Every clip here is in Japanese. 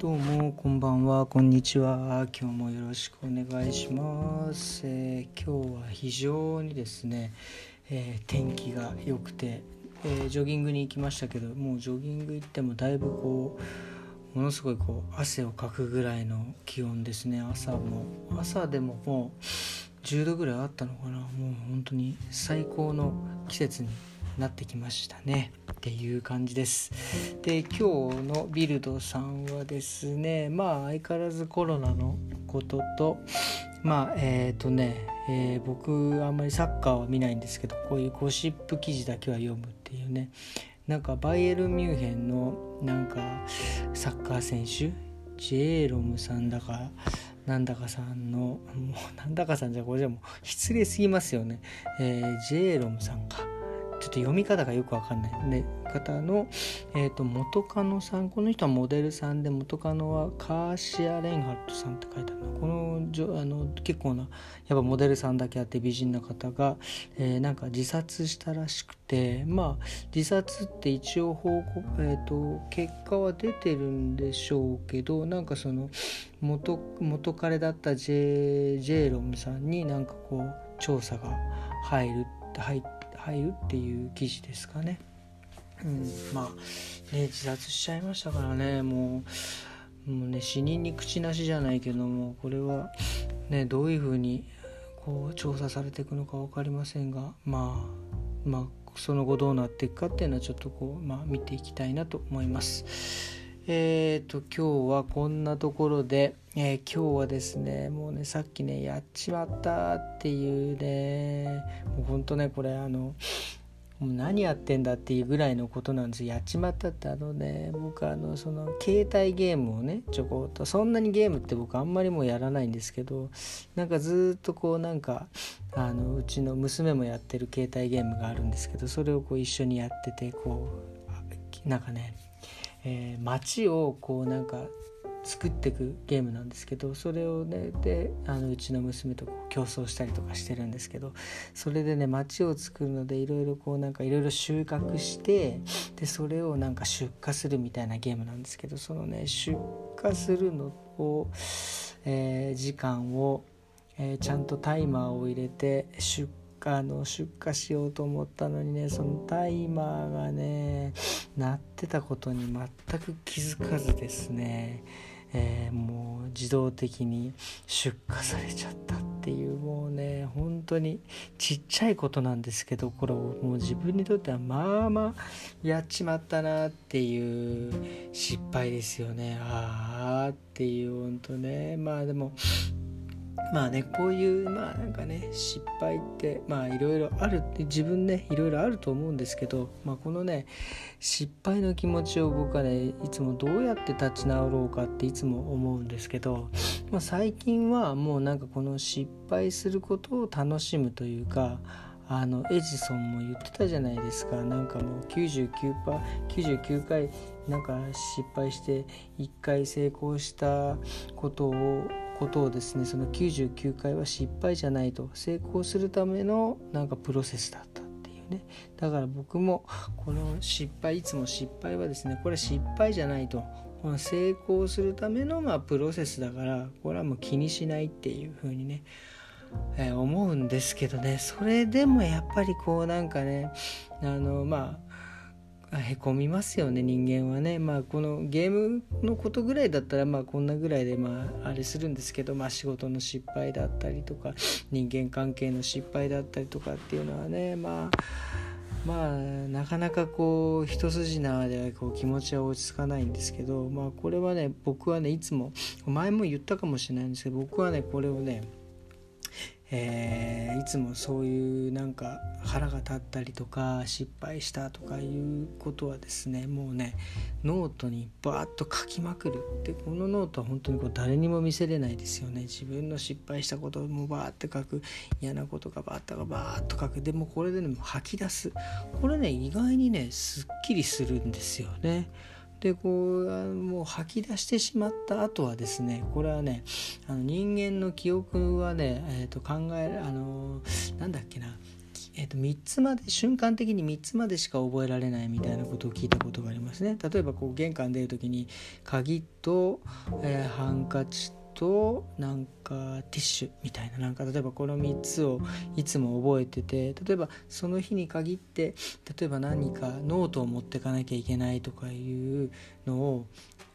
どうもこんばんは。こんにちは。今日もよろしくお願いします、えー、今日は非常にですね、えー、天気が良くて、えー、ジョギングに行きましたけどもうジョギング行ってもだいぶこうものすごいこう汗をかくぐらいの気温ですね。朝も朝でももう10度ぐらいあったのかな。もう本当に最高の季節になってきましたね。っていう感じです。で今日のビルドさんはですねまあ相変わらずコロナのこととまあえっ、ー、とね、えー、僕あんまりサッカーは見ないんですけどこういうゴシップ記事だけは読むっていうね。なんかバイエルミュンヘンのなんかサッカー選手ジェーロムさんだかなんだかさんのもうなんだかさんじゃこれじゃもう失礼すぎますよね、えー、ジェーロムさんか。ちょっと読み方がよくわかんない、ね、方の、えーと、元カノさんこの人はモデルさんで元カノはカーシア・レンハットさんって書いてあるの。このあの結構なやっぱモデルさんだけあって美人な方が、えー、なんか自殺したらしくてまあ自殺って一応報告、えーと、結果は出てるんでしょうけどなんかその元元彼だったジェジェイロムさんになんかこう調査が入る入って入るっていう記事ですかね。うん、まあね自殺しちゃいましたからねもうもうね死人に口なしじゃないけどもこれはねどういうふうにこう調査されていくのか分かりませんがまあまあその後どうなっていくかっていうのはちょっとこう、まあ、見ていきたいなと思います。えーと今日はこんなところで、えー、今日はですねもうねさっきねやっちまったっていうねもうほんとねこれあのもう何やってんだっていうぐらいのことなんです。やっちまったってあのね僕あのその携帯ゲームをねちょこっとそんなにゲームって僕あんまりもうやらないんですけどなんかずっとこうなんかあのうちの娘もやってる携帯ゲームがあるんですけどそれをこう一緒にやっててこうなんかねえー、街をこうなんか作っていくゲームなんですけどそれをねであのうちの娘と競争したりとかしてるんですけどそれでね街を作るのでいろいろこうなんかいろいろ収穫してでそれをなんか出荷するみたいなゲームなんですけどそのね出荷するのを、えー、時間を、えー、ちゃんとタイマーを入れて出あの出荷しようと思ったのにねそのタイマーがね鳴ってたことに全く気づかずですね、えー、もう自動的に出荷されちゃったっていうもうね本当にちっちゃいことなんですけどこれをもう自分にとってはまあまあやっちまったなっていう失敗ですよね。ああっていう本当ね。まあでもまあねこういうまあなんかね失敗ってまあいろいろあるって自分ねいろいろあると思うんですけど、まあ、このね失敗の気持ちを僕はねいつもどうやって立ち直ろうかっていつも思うんですけど、まあ、最近はもうなんかこの失敗することを楽しむというかあのエジソンも言ってたじゃないですか。なんかもう 99%, 99回なんか失敗して1回成功したことをことをですねその99回は失敗じゃないと成功するためのなんかプロセスだったっていうね。だから僕もこの失敗いつも失敗はですねこれ失敗じゃないと。この成功するためのまあプロセスだからこれはもう気にしないっていう風にねえー、思うんですけどね。それでもやっぱりこうなんかねあのまあへこみますよね人間はね。まあこのゲームのことぐらいだったらまあこんなぐらいでまああれするんですけどまあ仕事の失敗だったりとか人間関係の失敗だったりとかっていうのはねまあまあなかなかこう一筋縄ではこう気持ちは落ち着かないんですけどまあこれはね僕はねいつも前も言ったかもしれないんですけど僕はねこれをねえー、いつもそういうなんか腹が立ったりとか失敗したとかいうことはですねもうねノートにバーッと書きまくるでこのノートは本当にこう誰にも見せれないですよね。自分の失敗したこともバーッて書く。嫌なことがバーッとバーッと書く。でもこれでね吐き出す。これね意外にねすっきりするんですよね。でこうもう吐き出してしまった後はですねこれはねあの人間の記憶はね、えー、と考えあのなんだっけな、えー、と3つまで瞬間的に3つまでしか覚えられないみたいなことを聞いたことがありますね。例えばこう玄関出る時に鍵と、えー、ハンカチとなんかティッシュみたいななんか例えばこの3つをいつも覚えてて例えばその日に限って例えば何かノートを持ってかなきゃいけないとかいうのを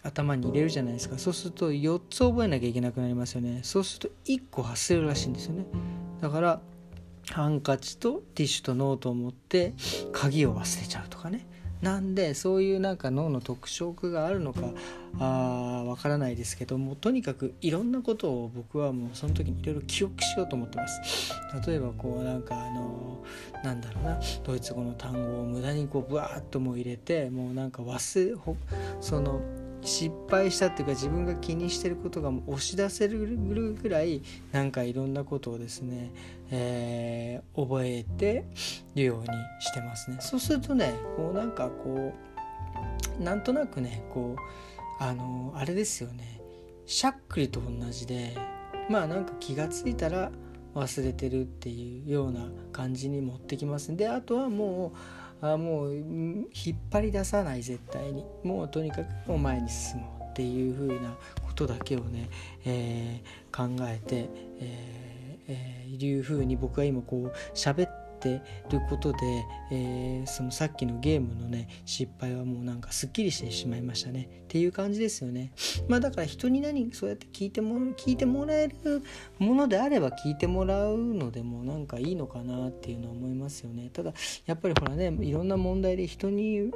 頭に入れるじゃないですか。そうすると4つ覚えなきゃいけなくなりますよね。そうすると1個忘れるらしいんですよね。だからハンカチとティッシュとノートを持って鍵を忘れちゃうとかね。なんでそういうなんか脳の特色があるのかあわからないですけどもとにかくいろんなことを僕はもうその時にいろいろ記憶しようと思ってます。例えばこうなんかあのなんだろうなドイツ語の単語を無駄にこうブワーッとも入れてもうなんか忘れその失敗したっていうか自分が気にしてることが押し出せるぐらいなんかいろんなことをですね、えー、覚えてるようにしてますね。そうするとねこうなんかこうなんとなくねこうあのあれですよね。しゃっくりと同じでまあなんか気が付いたら忘れてるっていうような感じに持ってきますであとはもうあもう引っ張り出さない絶対に。もうとにかくもう前に進もうっていう風なことだけをね、えー、考えて、えーえー、いう風に僕は今こう喋っててることで、えー、そのさっきのゲームのね失敗はもうなんかすっきりしてしまいましたね。っていう感じですよね。まあだから人に何そうやって聞いても聞いてもらえるものであれば聞いてもらうのでもなんかいいのかなっていうのは思いますよね。ただやっぱりほらねいろんな問題で人に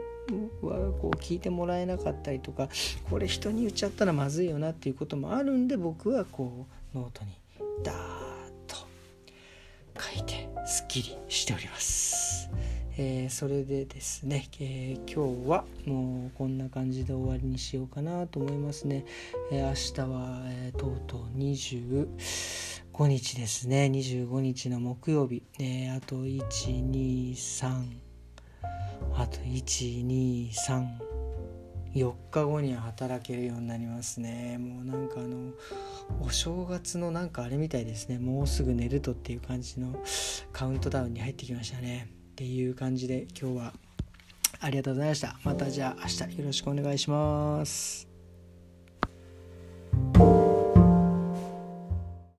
はこう聞いてもらえなかったりとかこれ人に言っちゃったらまずいよなっていうこともあるんで僕はこうノートにダーッきりしております。えー、それでですね、えー、今日はもうこんな感じで終わりにしようかなと思いますね。えー、明日は、えとうとう25日ですね。25日の木曜日。えあと123あと123 4日後には働けるようになりますね。もうなんかあのお正月のなんかあれみたいですね。もうすぐ寝るとっていう感じのカウントダウンに入ってきましたね。っていう感じで今日はありがとうございました。またじゃあ明日よろしくお願いします。